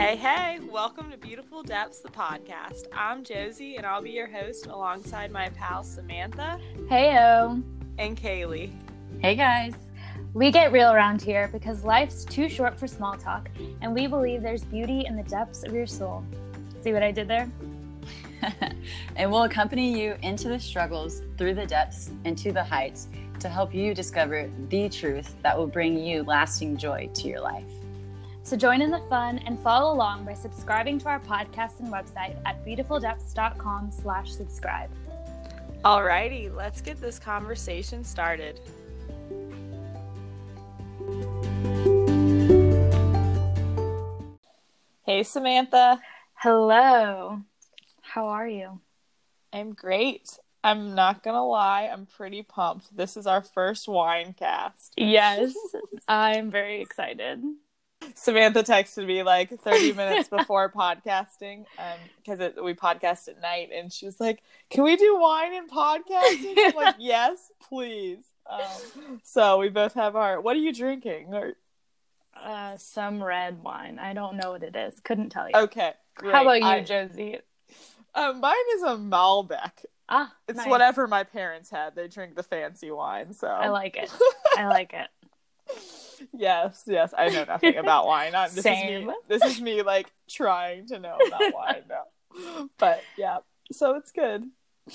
Hey, hey, welcome to Beautiful Depths, the podcast. I'm Josie, and I'll be your host alongside my pal Samantha Heyo. and Kaylee. Hey guys. We get real around here because life's too short for small talk, and we believe there's beauty in the depths of your soul. See what I did there? and we'll accompany you into the struggles, through the depths, and to the heights to help you discover the truth that will bring you lasting joy to your life. So join in the fun and follow along by subscribing to our podcast and website at beautifuldepths.com slash subscribe. Alrighty, let's get this conversation started. Hey, Samantha. Hello. How are you? I'm great. I'm not gonna lie, I'm pretty pumped. This is our first wine cast. Yes, I'm very excited. Samantha texted me like 30 minutes before podcasting because um, we podcast at night, and she was like, "Can we do wine and podcasting?" I'm like, "Yes, please." Um, so we both have our. What are you drinking? Or... Uh, some red wine. I don't know what it is. Couldn't tell you. Okay. Great. How about you, I... Josie? Um, mine is a Malbec. Ah, it's nice. whatever my parents had. They drink the fancy wine, so I like it. I like it. Yes, yes. I know nothing about wine. I, this Same. is me. This is me like trying to know about wine now. But yeah, so it's good.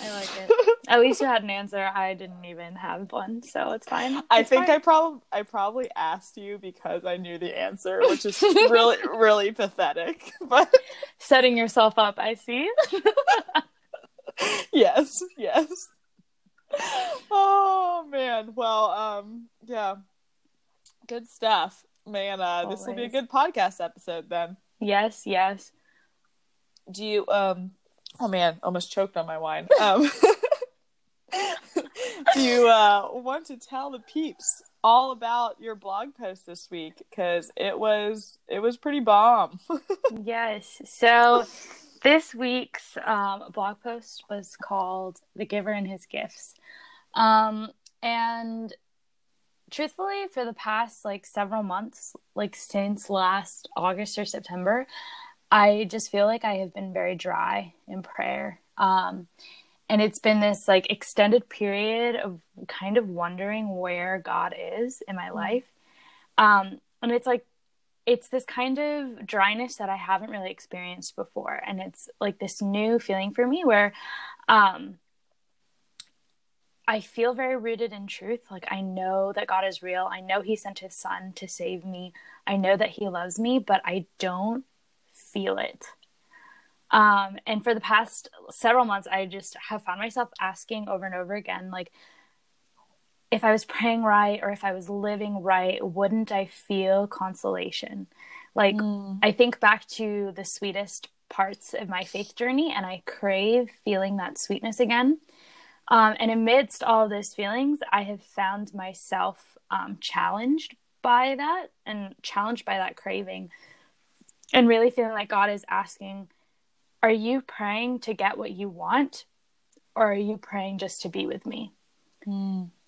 I like it. At least you had an answer. I didn't even have one, so it's fine. I think fine. I probably I probably asked you because I knew the answer, which is really really pathetic. But setting yourself up. I see. yes, yes. Oh man. Well, um, yeah. Good stuff. Man, uh this will be a good podcast episode then. yes, yes. Do you um oh man, almost choked on my wine. Um Do you uh want to tell the peeps all about your blog post this week cuz it was it was pretty bomb. Yes. So this week's um, blog post was called "The Giver and His Gifts," um, and truthfully, for the past like several months, like since last August or September, I just feel like I have been very dry in prayer. Um, and it's been this like extended period of kind of wondering where God is in my life. Um, and it's like it's this kind of dryness that I haven't really experienced before. And it's like this new feeling for me where um, I feel very rooted in truth. Like I know that God is real. I know He sent His Son to save me. I know that He loves me, but I don't feel it. Um, and for the past several months, I just have found myself asking over and over again, like, if I was praying right or if I was living right, wouldn't I feel consolation? Like, I think back to the sweetest parts of my faith journey and I crave feeling that sweetness again. Um, and amidst all of those feelings, I have found myself um, challenged by that and challenged by that craving and really feeling like God is asking, Are you praying to get what you want or are you praying just to be with me?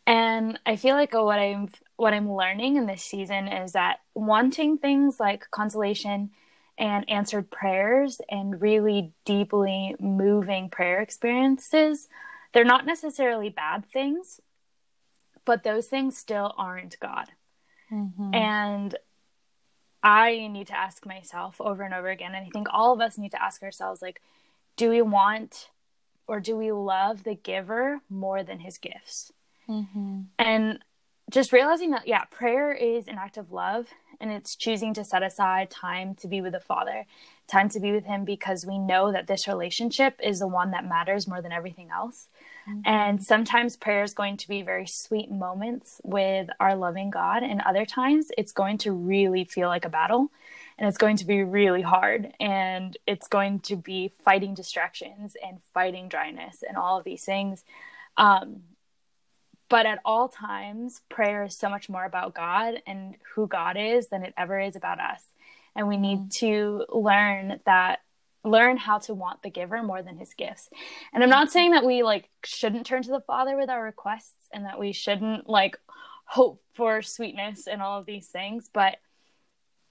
And I feel like what I'm what I'm learning in this season is that wanting things like consolation and answered prayers and really deeply moving prayer experiences, they're not necessarily bad things, but those things still aren't God. Mm-hmm. And I need to ask myself over and over again, and I think all of us need to ask ourselves like, do we want or do we love the giver more than his gifts? Mm-hmm. And just realizing that, yeah, prayer is an act of love and it's choosing to set aside time to be with the Father, time to be with Him because we know that this relationship is the one that matters more than everything else. And sometimes prayer is going to be very sweet moments with our loving God, and other times it's going to really feel like a battle and it's going to be really hard and it's going to be fighting distractions and fighting dryness and all of these things. Um, but at all times, prayer is so much more about God and who God is than it ever is about us. And we need to learn that learn how to want the giver more than his gifts. And I'm not saying that we like shouldn't turn to the Father with our requests and that we shouldn't like hope for sweetness and all of these things, but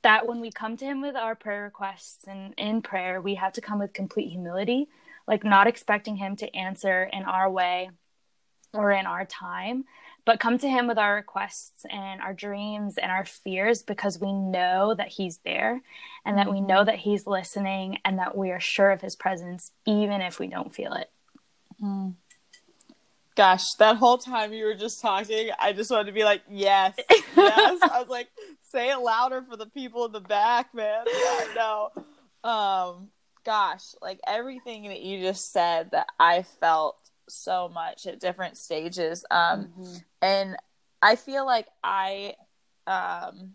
that when we come to him with our prayer requests and in prayer, we have to come with complete humility, like not expecting him to answer in our way or in our time, but come to him with our requests and our dreams and our fears because we know that he's there and that we know that he's listening and that we are sure of his presence even if we don't feel it. Gosh, that whole time you were just talking, I just wanted to be like, yes, yes. I was like, say it louder for the people in the back, man. No. Um, gosh, like everything that you just said that I felt so much at different stages. Um, Mm-hmm. and I feel like I, um,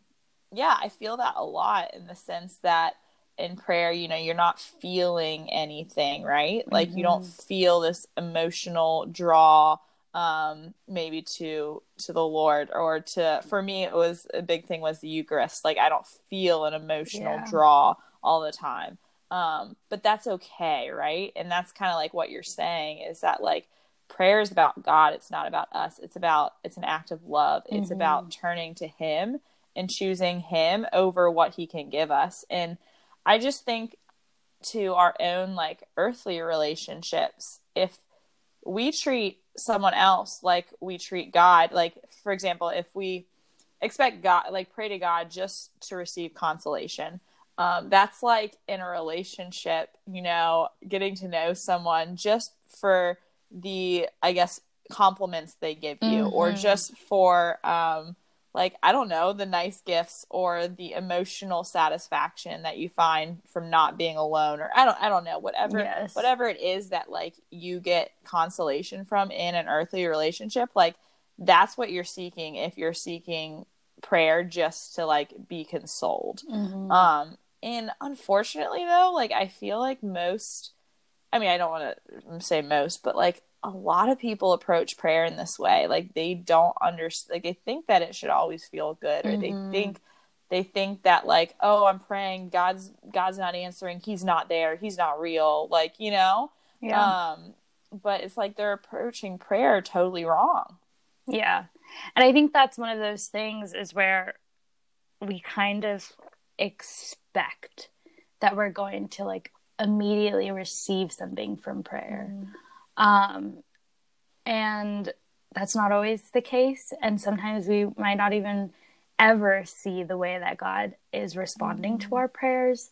yeah, I feel that a lot in the sense that in prayer, you know, you're not feeling anything, right? Like you don't feel this emotional draw um maybe to to the lord or to for me it was a big thing was the eucharist like i don't feel an emotional Yeah. draw all the time um but that's okay right? And that's kind of like what you're saying is that like prayer is about god it's not about us it's about it's an act of love. It's Mhm. about turning to him and choosing him over what he can give us. And i just think to our own like earthly relationships if we treat someone else like we treat god like for example if we expect god like pray to god just to receive consolation um, that's like in a relationship you know getting to know someone just for the i guess compliments they give you or Mhm. just for um like i don't know the nice gifts or the emotional satisfaction that you find from not being alone or i don't i don't know whatever Yes. whatever it is that like you get consolation from in an earthly relationship like that's what you're seeking if you're seeking prayer just to like be consoled Mm-hmm. um and unfortunately though like i feel like most i mean i don't want to say most but like a lot of people approach prayer in this way like they don't understand like they think that it should always feel good or Mhm. they think they think that like oh i'm praying god's god's not answering he's not there he's not real like you know yeah. um but it's like they're approaching prayer totally wrong Yeah. And I think that's one of those things is where we kind of expect that we're going to like immediately receive something from prayer. Um and that's not always the case and sometimes we might not even ever see the way that God is responding to our prayers.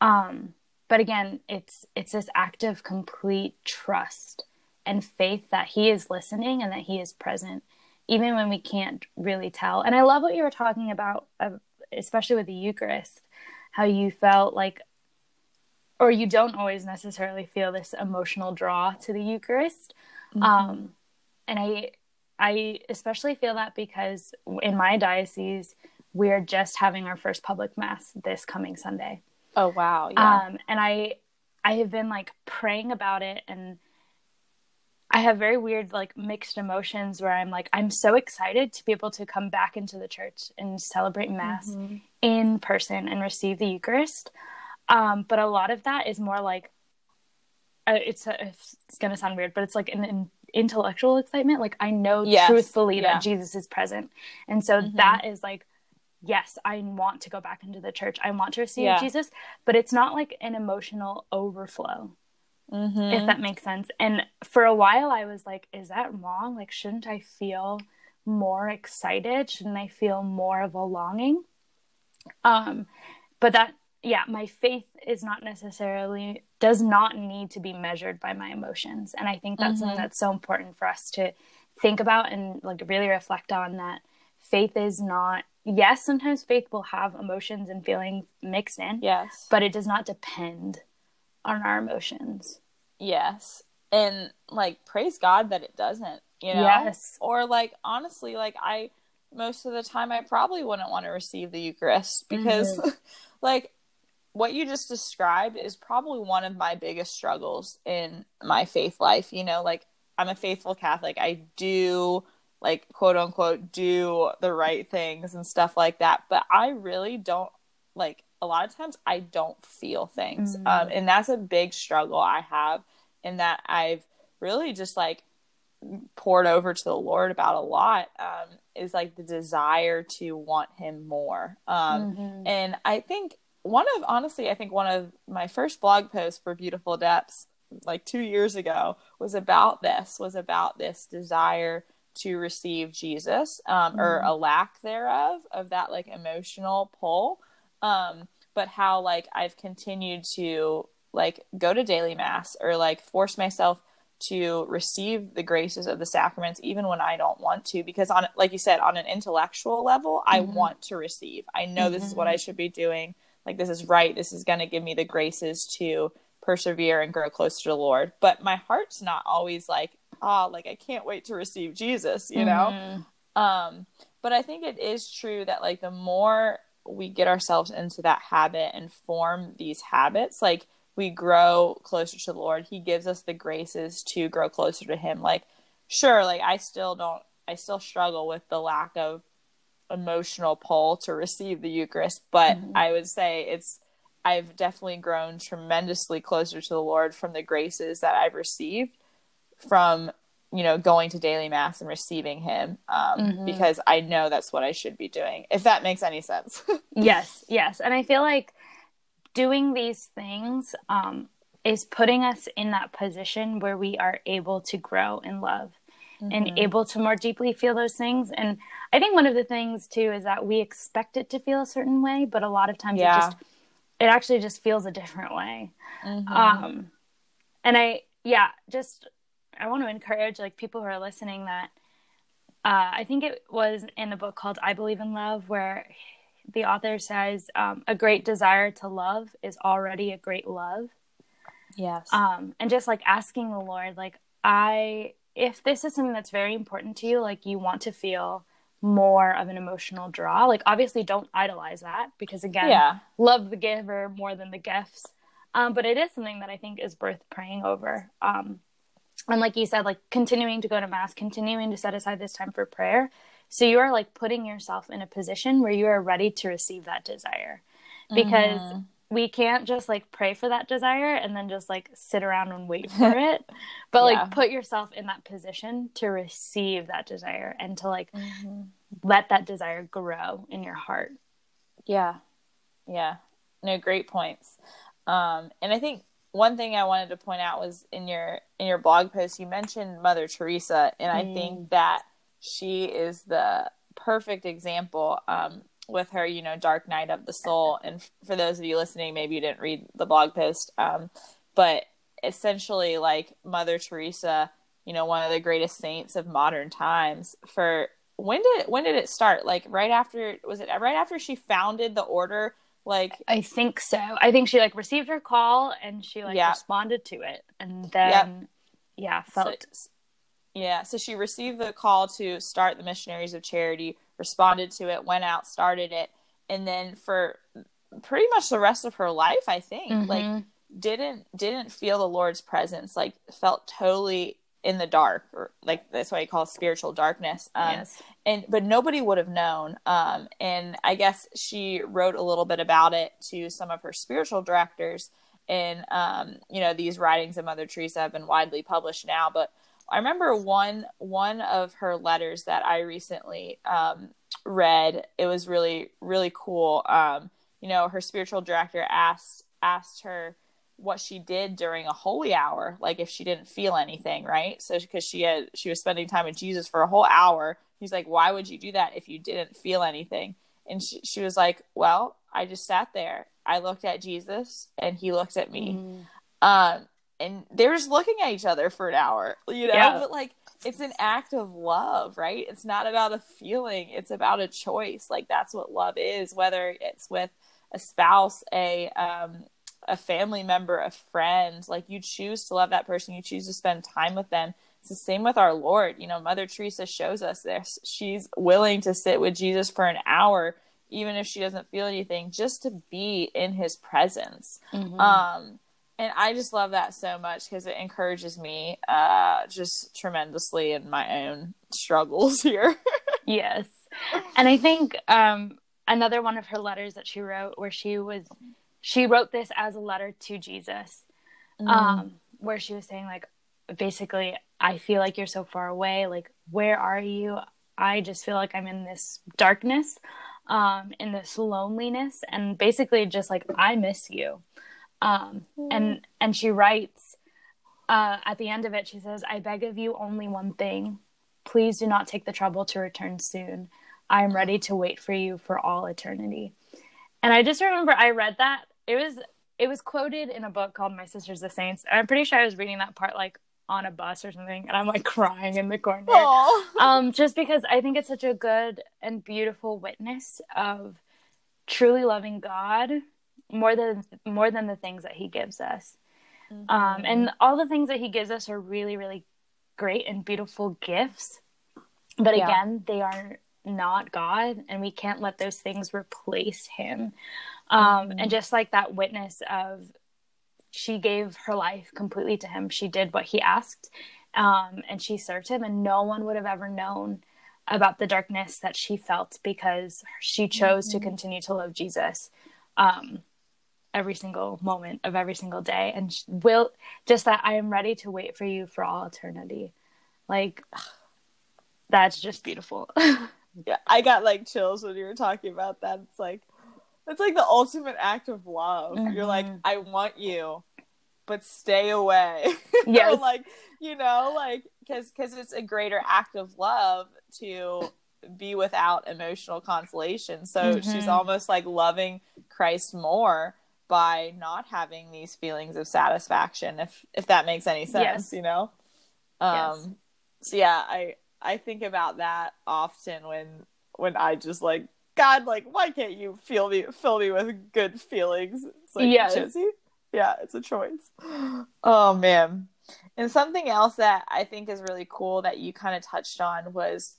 Um but again, it's it's this act of complete trust and faith that he is listening and that he is present even when we can't really tell. And I love what you were talking about uh, especially with the Eucharist, how you felt like or you don't always necessarily feel this emotional draw to the Eucharist. Um, and I, I especially feel that because in my diocese, we are just having our first public mass this coming Sunday. oh wow yeah Um, and I, I have been like praying about it and I have very weird, like mixed emotions where I'm like, I'm so excited to be able to come back into the church and celebrate mass in person and receive the Eucharist. Um, but a lot of that is more like, uh, it's, it's going to sound weird, but it's like an, an intellectual excitement. Like I know Yes, truthfully yeah. that Jesus is present. And so Mhm. that is like, yes, I want to go back into the church. I want to receive Yeah. Jesus, but it's not like an emotional overflow Mhm. if that makes sense. And for a while, I was like, is that wrong? Like, shouldn't I feel more excited? Shouldn't I feel more of a longing? Um, but that, yeah, my faith is not necessarily, does not need to be measured by my emotions. And I think that's something Mhm. that's so important for us to think about and like really reflect on that faith is not, yes, sometimes faith will have emotions and feelings mixed in, yes but it does not depend on our emotions. Yes. And like praise God that it doesn't, you know? Yes. Or like honestly, like I most of the time I probably wouldn't want to receive the Eucharist because mm-hmm. like what you just described is probably one of my biggest struggles in my faith life, you know, like I'm a faithful Catholic. I do like quote unquote do the right things and stuff like that, but I really don't like a lot of times I don't feel things. Mm. Um, and that's a big struggle I have in that I've really just like poured over to the Lord about a lot um, is like the desire to want him more. Um, Mhm. and I think one of honestly, I think one of my first blog posts for Beautiful Depths, like two years ago, was about this. Was about this desire to receive Jesus, um, or a lack thereof of that like emotional pull. Um, but how like I've continued to like go to daily mass or like force myself to receive the graces of the sacraments even when I don't want to because on like you said on an intellectual level I Mhm. want to receive. I know this is what I should be doing. Like this is right. This is going to give me the graces to persevere and grow closer to the Lord. But my heart's not always like, ah, like I can't wait to receive Jesus, you know? Mhm. Um, but I think it is true that like the more we get ourselves into that habit and form these habits, like we grow closer to the Lord. He gives us the graces to grow closer to Him. Like, sure, like I still don't, I still struggle with the lack of emotional pull to receive the Eucharist, but Mhm. I would say it's, I've definitely grown tremendously closer to the Lord from the graces that I've received from you know going to daily mass and receiving him um, Mhm. because i know that's what i should be doing if that makes any sense Yes, yes. And I feel like doing these things um, is putting us in that position where we are able to grow in love and Mhm. able to more deeply feel those things. And I think one of the things too is that we expect it to feel a certain way, but a lot of times Yeah. it just it actually just feels a different way. Mhm. Um, and I, yeah, just I want to encourage like people who are listening that uh, I think it was in the book called I Believe in Love where the author says um, a great desire to love is already a great love. yes Um, and just like asking the Lord, like I, if this is something that's very important to you, like you want to feel more of an emotional draw, like obviously don't idolize that because again, yeah love the giver more than the gifts. Um, but it is something that I think is worth praying over. Um, and like you said, like continuing to go to mass, continuing to set aside this time for prayer. So you are like putting yourself in a position where you are ready to receive that desire because Mhm. we can't just like pray for that desire and then just like sit around and wait for it but Yeah. like put yourself in that position to receive that desire and to like Mhm. let that desire grow in your heart yeah yeah no great points um and i think one thing i wanted to point out was in your in your blog post you mentioned mother teresa and i Mm. think that she is the perfect example um with her you know dark night of the soul and for those of you listening maybe you didn't read the blog post um but essentially like mother teresa you know one of the greatest saints of modern times for when did when did it start like right after was it right after she founded the order like i think so i think she like received her call and she like Yeah. responded to it and then yeah felt so- yeah so she received the call to start the missionaries of charity responded to it went out started it and then for pretty much the rest of her life i think like Mhm. didn't didn't feel the lord's presence like felt totally in the dark or like that's why you call spiritual darkness um yes. and but nobody would have known um and i guess she wrote a little bit about it to some of her spiritual directors and um you know these writings of mother teresa have been widely published now but i remember one one of her letters that i recently um read it was really really cool um you know her spiritual director asked asked her what she did during a holy hour like if she didn't feel anything right? So because she had she was spending time with jesus for a whole hour. He's like why would you do that if you didn't feel anything? And she, she was like well i just sat there. I looked at jesus and he looked at me. Mhm. um and they were just looking at each other for an hour you know? Yeah. but like it's an act of love right? It's not about a feeling. It's about a choice. Like that's what love is whether it's with a spouse a um a family member a friend like you choose to love that person you choose to spend time with them. It's the same with our lord. You know mother teresa shows us this. She's willing to sit with jesus for an hour even if she doesn't feel anything just to be in his presence. Mhm. um and i just love that so much because it encourages me uh just tremendously in my own struggles here. Yes. And I think um, another one of her letters that she wrote, where she was, she wrote this as a letter to Jesus, Mm-hmm. um, where she was saying, like, basically, I feel like you're so far away. Like, where are you? I just feel like I'm in this darkness, um, in this loneliness, and basically just like I miss you. Um, and and she writes uh, at the end of it, she says, "I beg of you only one thing: please do not take the trouble to return soon. I am ready to wait for you for all eternity." And I just remember I read that it was it was quoted in a book called My Sisters the Saints. And I'm pretty sure I was reading that part like on a bus or something, and I'm like crying in the corner. Um, just because I think it's such a good and beautiful witness of truly loving God more than more than the things that He gives us. Mm-hmm. Um, and all the things that He gives us are really, really great and beautiful gifts. But yeah. again, they are not God, and we can't let those things replace Him. Um, mm-hmm. And just like that witness of she gave her life completely to him. She did what he asked, um, and she served him, and no one would have ever known about the darkness that she felt because she chose mm-hmm. to continue to love Jesus um, every single moment of every single day. And will just that I am ready to wait for you for all eternity. Like, that's just beautiful. yeah, I got like chills when you were talking about that. It's like, it's like the ultimate act of love. Mm-hmm. You're like, mm-hmm. I want you, but stay away. Yeah. like, you know, like because because it's a greater act of love to be without emotional consolation. So mm-hmm. she's almost like loving Christ more by not having these feelings of satisfaction if if that makes any sense, yes. you know. Um yes. so yeah, I I think about that often when when I just like God, like, why can't you feel me, fill me with good feelings? It's like, yes. Yeah, it's a choice. Oh man. And something else that I think is really cool that you kind of touched on was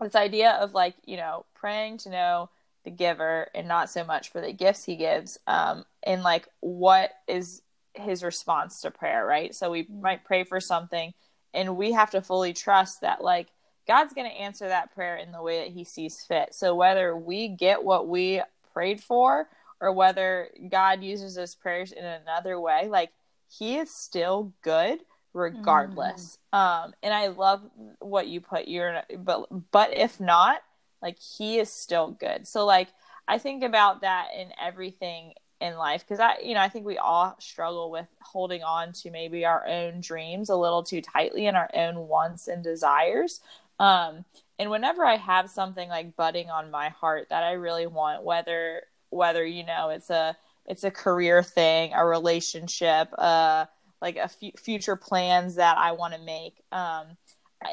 this idea of like, you know, praying to know the giver and not so much for the gifts he gives. Um, and like what is his response to prayer, right? So we might pray for something and we have to fully trust that like God's going to answer that prayer in the way that He sees fit. So whether we get what we prayed for or whether God uses those prayers in another way, like He is still good regardless. Mm. Um, and I love what you put. You're but but if not, like He is still good. So like I think about that in everything in life because I, you know, I think we all struggle with holding on to maybe our own dreams a little too tightly and our own wants and desires. Um, and whenever I have something like budding on my heart that I really want, whether whether you know it's a it's a career thing, a relationship, uh, like a f- future plans that I want to make, um,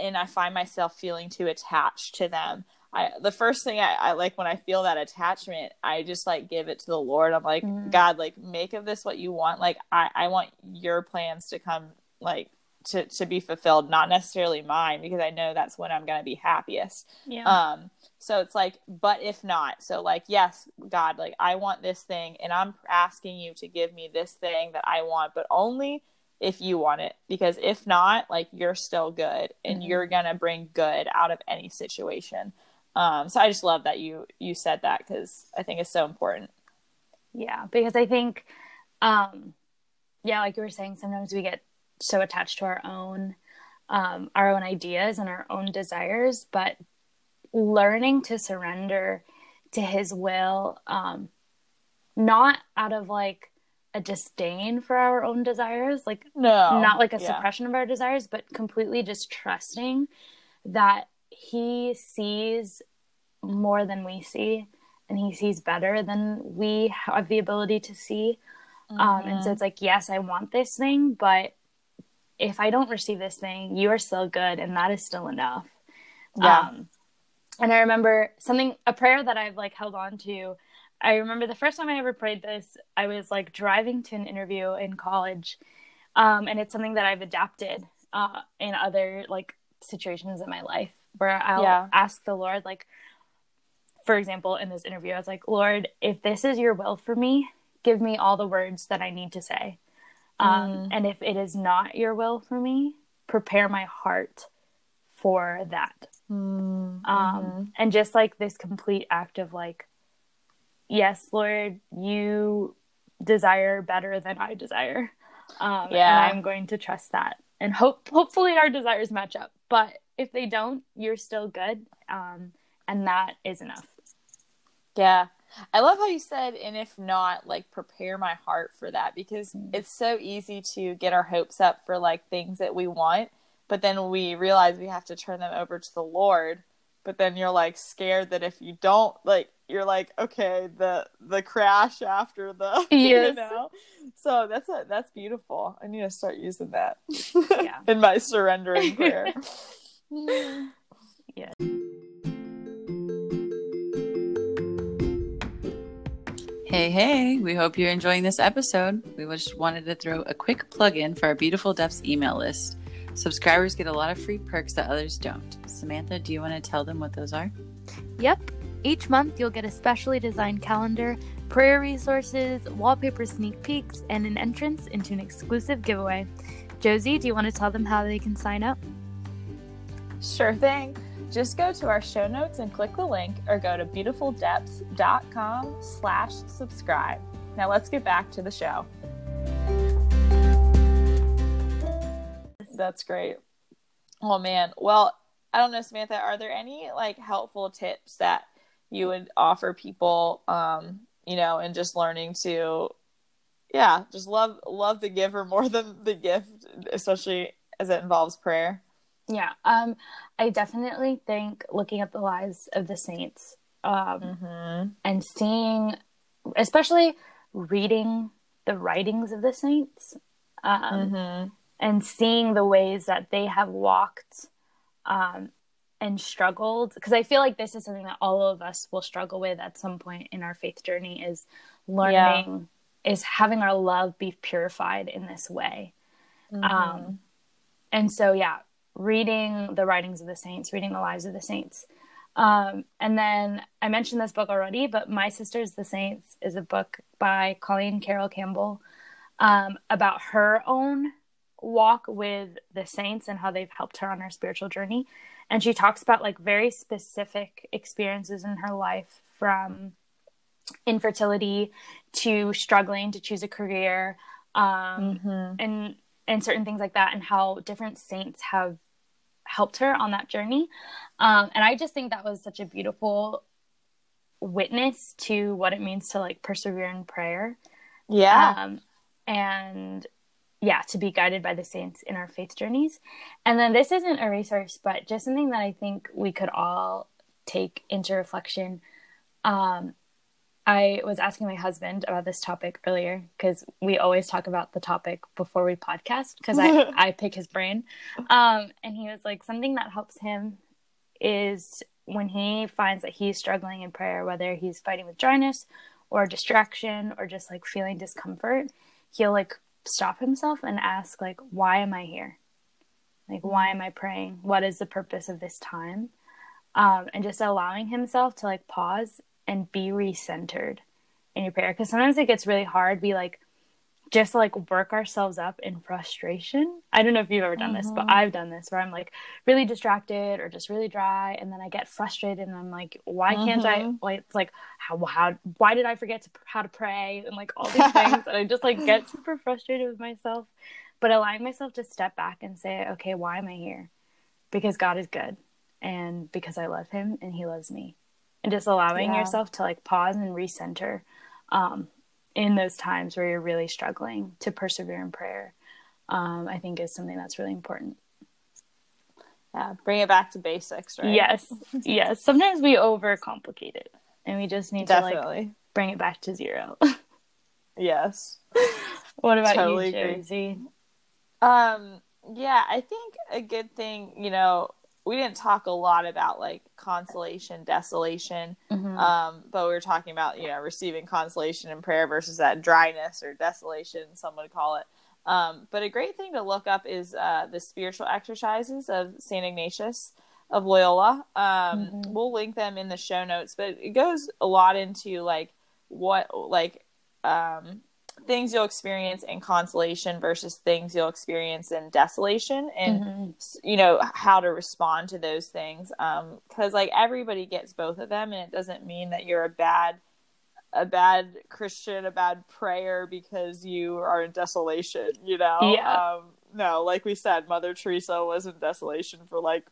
and I find myself feeling too attached to them. I, the first thing I, I, like when I feel that attachment, I just like give it to the Lord. I'm like, mm. God, like make of this what you want. Like I, I want your plans to come like to to be fulfilled, not necessarily mine, because I know that's when I'm going to be happiest. Yeah. Um. So it's like, but if not, so like, yes, God, like I want this thing, and I'm asking you to give me this thing that I want, but only if you want it, because if not, like you're still good, and mm-hmm. you're gonna bring good out of any situation. Um. So I just love that you you said that because I think it's so important. Yeah, because I think, um, yeah, like you were saying, sometimes we get so attached to our own um, our own ideas and our own desires, but learning to surrender to His will, um, not out of like a disdain for our own desires, like no, not like a yeah. suppression of our desires, but completely just trusting that He sees more than we see, and He sees better than we have the ability to see. Mm-hmm. Um, and so mm-hmm. it's like, yes, I want this thing, but if I don't receive this thing, you are still good, and that is still enough. Yeah. Um, and I remember something, a prayer that I've like held on to. I remember the first time I ever prayed this, I was like driving to an interview in college, um, and it's something that I've adapted uh, in other like situations in my life where I'll yeah. ask the Lord, like, for example, in this interview, I was like, Lord, if this is your will for me, give me all the words that I need to say. Um, mm. And if it is not your will for me, prepare my heart for that. Mm. Um, mm-hmm. And just like this complete act of like, yes, Lord, you desire better than I desire. Um, yeah. And I'm going to trust that. And hope, hopefully our desires match up. But if they don't, you're still good. Um, and that is enough. Yeah. I love how you said, and if not, like prepare my heart for that because Mm. it's so easy to get our hopes up for like things that we want, but then we realize we have to turn them over to the Lord. But then you're like scared that if you don't, like, you're like, okay, the the crash after the, you know. So that's a that's beautiful. I need to start using that Yeah. in my surrendering prayer. Yeah. Hey, hey, we hope you're enjoying this episode. We just wanted to throw a quick plug in for our Beautiful Depths email list. Subscribers get a lot of free perks that others don't. Samantha, do you want to tell them what those are? Yep. Each month, you'll get a specially designed calendar, prayer resources, wallpaper sneak peeks, and an entrance into an exclusive giveaway. Josie, do you want to tell them how they can sign up? Sure thing. Just go to our show notes and click the link or go to beautifuldepths.com slash subscribe. Now let's get back to the show. That's great. Oh man. Well, I don't know, Samantha, are there any like helpful tips that you would offer people um, you know, and just learning to yeah, just love love the giver more than the gift, especially as it involves prayer? Yeah. Um, I definitely think looking at the lives of the saints um, Mm-hmm. and seeing, especially reading the writings of the saints um, Mm-hmm. and seeing the ways that they have walked um, and struggled. Because I feel like this is something that all of us will struggle with at some point in our faith journey is learning, is having our love be purified in this way. Mm-hmm. Um, and so, yeah, reading the writings of the saints, reading the lives of the saints. Um, and then I mentioned this book already, but My Sisters the Saints is a book by Colleen Carroll Campbell um, about her own walk with the saints and how they've helped her on her spiritual journey. And she talks about like very specific experiences in her life from infertility to struggling to choose a career um, Mm-hmm. and and certain things like that and how different saints have helped her on that journey. Um, and i just think that was such a beautiful witness to what it means to like persevere in prayer. Yeah. um, and yeah to be guided by the saints in our faith journeys. And then this isn't a resource but just something that i think we could all take into reflection. Um, i was asking my husband about this topic earlier because we always talk about the topic before we podcast because I, I pick his brain. Um, and he was like something that helps him is when he finds that he's struggling in prayer whether he's fighting with dryness or distraction or just like feeling discomfort he'll like stop himself and ask like why am i here? Like why am i praying? What is the purpose of this time? Um, and just allowing himself to like pause and be recentered in your prayer. Because sometimes it gets really hard we like just like work ourselves up in frustration. I don't know if you've ever done this but Mhm. i've done this where i'm like really distracted or just really dry and then i get frustrated and i'm like why can't i Mhm. like it's like how, how why did i forget to how to pray and like all these things and i just like get super frustrated with myself. But allowing myself to step back and say okay why am i here? Because god is good and because i love him and he loves me and just allowing Yeah. yourself to like pause and recenter um, in those times where you're really struggling to persevere in prayer um, i think is something that's really important yeah. Bring it back to basics, right? yes yes sometimes we overcomplicate it and we just need to like bring it back to zero yes. what about Totally you josie Um, yeah, I think a good thing, you know, we didn't talk a lot about like consolation, desolation, Mhm. um, but we were talking about, you know, receiving consolation in prayer versus that dryness or desolation, some would call it. Um, but a great thing to look up is uh, the spiritual exercises of St. Ignatius of Loyola. Um, Mhm. We'll link them in the show notes, but it goes a lot into like what, like, um, things you'll experience in consolation versus things you'll experience in desolation and Mhm. you know how to respond to those things um because like everybody gets both of them and it doesn't mean that you're a bad a bad christian a bad prayer because you are in desolation you know Yeah. um no like we said mother teresa was in desolation for like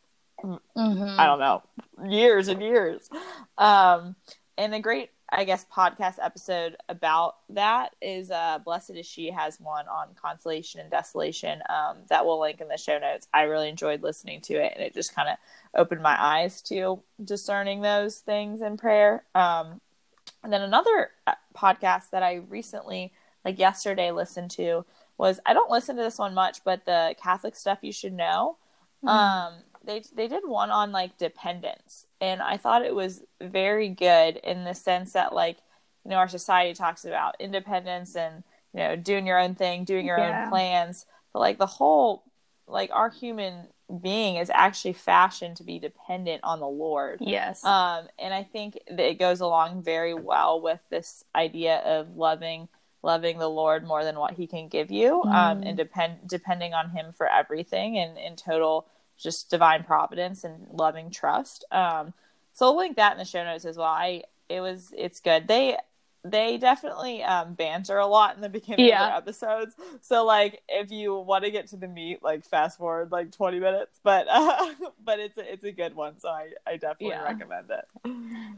Mhm. I don't know, years and years. Um, and a great, I guess, podcast episode about that is uh, Blessed is She has one on consolation and desolation um, that we'll link in the show notes. I really enjoyed listening to it, and it just kind of opened my eyes to discerning those things in prayer. Um, and then another uh, podcast that I recently, like yesterday, listened to was I don't listen to this one much, but the Catholic stuff you should know. Um, they they did one on like dependence, and I thought it was very good in the sense that like you know our society talks about independence and you know doing your own thing, doing your Yeah. own plans, but like the whole like our human being is actually fashioned to be dependent on the Lord. Yes. Um, and I think that it goes along very well with this idea of loving loving the Lord more than what He can give you, um, Mm. and depend depending on Him for everything, and in total just divine providence and loving trust. Um, so I'll link that in the show notes as well. I it was it's good. They they definitely um, banter a lot in the beginning Yeah. of their episodes. So like if you want to get to the meat, like fast forward like twenty minutes. But uh, but it's a, it's a good one. So I I definitely Yeah. recommend it.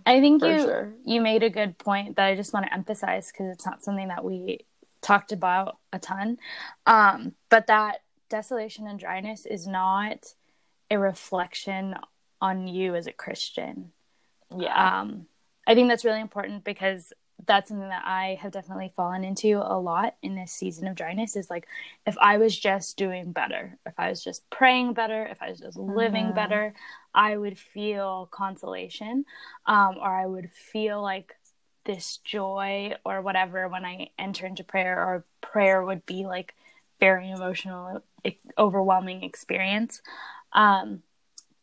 I think you sure. you made a good point that I just want to emphasize because it's not something that we talked about a ton. Um, but that desolation and dryness is not a reflection on you as a Christian. Yeah. Um, I think that's really important because that's something that I have definitely fallen into a lot in this season of dryness is like if I was just doing better, if I was just praying better, if I was just living Mhm. better, I would feel consolation um, or I would feel like this joy or whatever when I enter into prayer or prayer would be like very emotional, overwhelming experience. Um,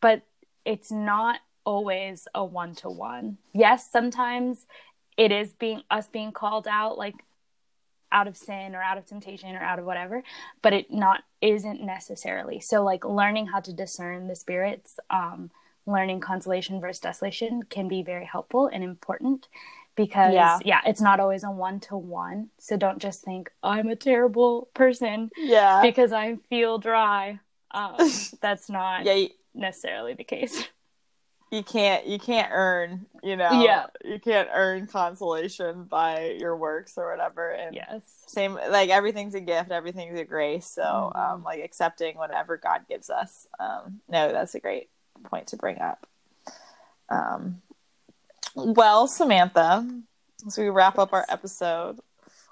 but it's not always a one to one. Yes, sometimes it is being us being called out like out of sin or out of temptation or out of whatever, but it not isn't necessarily. So like learning how to discern the spirits, um, learning consolation versus desolation can be very helpful and important because Yeah. yeah, it's not always a one to one. So don't just think I'm a terrible person yeah. because I feel dry. Um, that's not yeah. You, necessarily the case. you can't you can't earn you know Yeah. you can't earn consolation by your works or whatever and Yes. same like everything's a gift everything's a grace so Mhm. um like accepting whatever god gives us um no that's a great point to bring up um well samantha as we wrap up our episode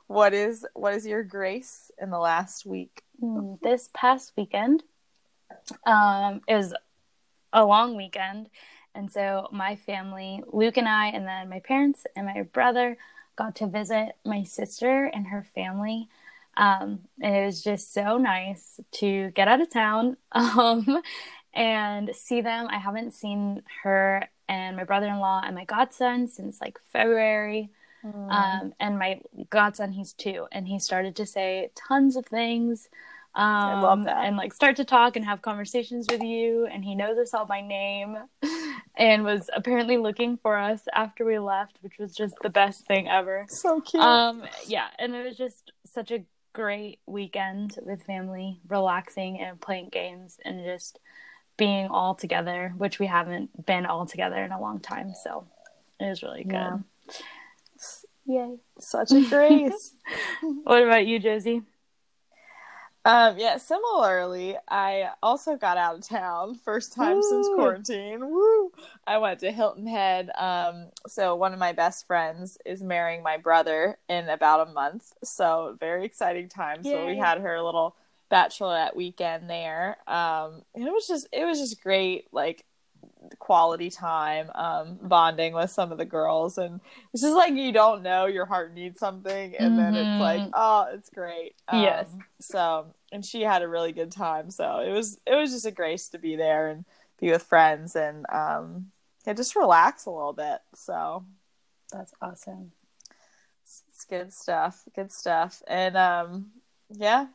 what is what is your grace in the last week Hmm, This past weekend um, was a long weekend. And so my family, Luke and I, and then my parents and my brother got to visit my sister and her family. Um, and it was just so nice to get out of town um, and see them. I haven't seen her and my brother in law and my godson since like February. Um, and my godson, he's two, and he started to say tons of things. Um, love that. And like start to talk and have conversations with you. And he knows us all by name and was apparently looking for us after we left, which was just the best thing ever. so cute Um, yeah, and it was just such a great weekend with family, relaxing and playing games and just being all together, which we haven't been all together in a long time. So it was really good. Yeah. Yay. such a grace What about you, Josie? Um, yeah, similarly, I also got out of town first time since quarantine. Woo! I went to Hilton Head. Um, so one of my best friends is marrying my brother in about a month. So very exciting time. So we had her little bachelorette weekend there. Um, and it was just it was just great, like quality time, um, bonding with some of the girls and it's just like you don't know your heart needs something and then Mhm. it's like, oh, it's great. Um, Yes. so and she had a really good time so it was it was just a grace to be there and be with friends and um yeah just relax a little bit so That's awesome. it's, it's good stuff good stuff and um yeah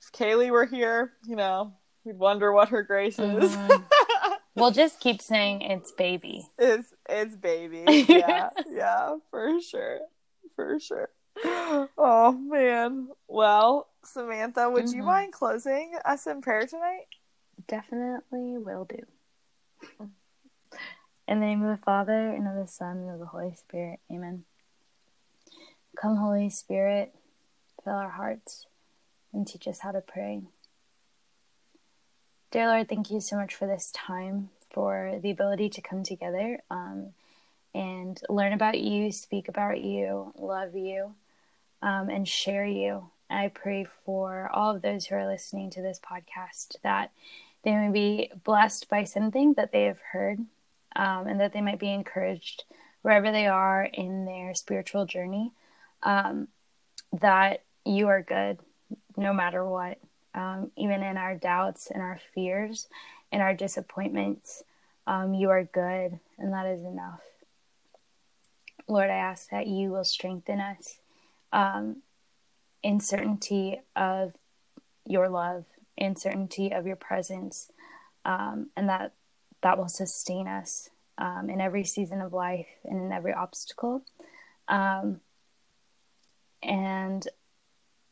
if kaylee were here you know we'd wonder what her grace is Mhm. We'll just keep saying it's baby. it's it's baby yeah yeah for sure for sure oh man well samantha would you Mhm. mind closing us in prayer tonight Definitely will do. In the name of the Father, and of the Son, and of the Holy Spirit. Amen. Come, Holy Spirit, fill our hearts and teach us how to pray. Dear Lord, thank you so much for this time, for the ability to come together um, and learn about you, speak about you, love you, um, and share you. I pray for all of those who are listening to this podcast that they may be blessed by something that they have heard um, and that they might be encouraged wherever they are in their spiritual journey. Um, that you are good no matter what, um, even in our doubts and our fears and our disappointments. Um, you are good, and that is enough. Lord, I ask that you will strengthen us um, in certainty of your love, in certainty of your presence, um, and that that will sustain us um, in every season of life and in every obstacle. Um, and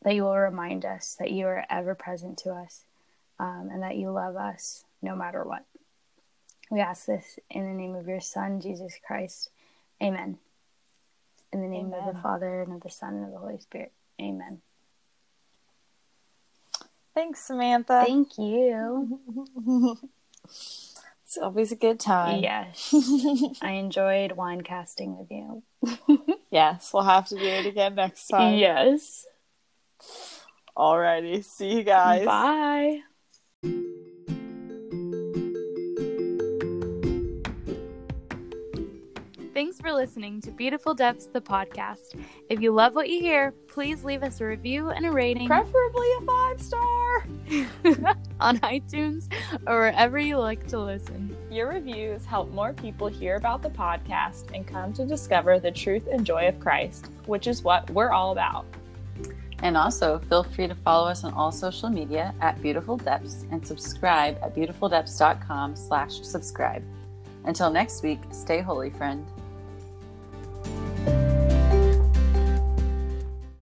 that you will remind us that you are ever present to us um, and that you love us no matter what. We ask this in the name of your Son, Jesus Christ. Amen. In the name Amen. of the Father, and of the Son, and of the Holy Spirit. Amen. Thanks, Samantha. Thank you. it's always a good time. Yes. I enjoyed wine casting with you. yes, we'll have to do it again next time. Yes. Alrighty. See you guys. Bye. Thanks for listening to Beautiful Depths, the podcast. If you love what you hear, please leave us a review and a rating. Preferably a five star on iTunes or wherever you like to listen. Your reviews help more people hear about the podcast and come to discover the truth and joy of Christ, which is what we're all about. And also, feel free to follow us on all social media at Beautiful Depths and subscribe at beautifuldepths.com slash subscribe. Until next week, stay holy, friend.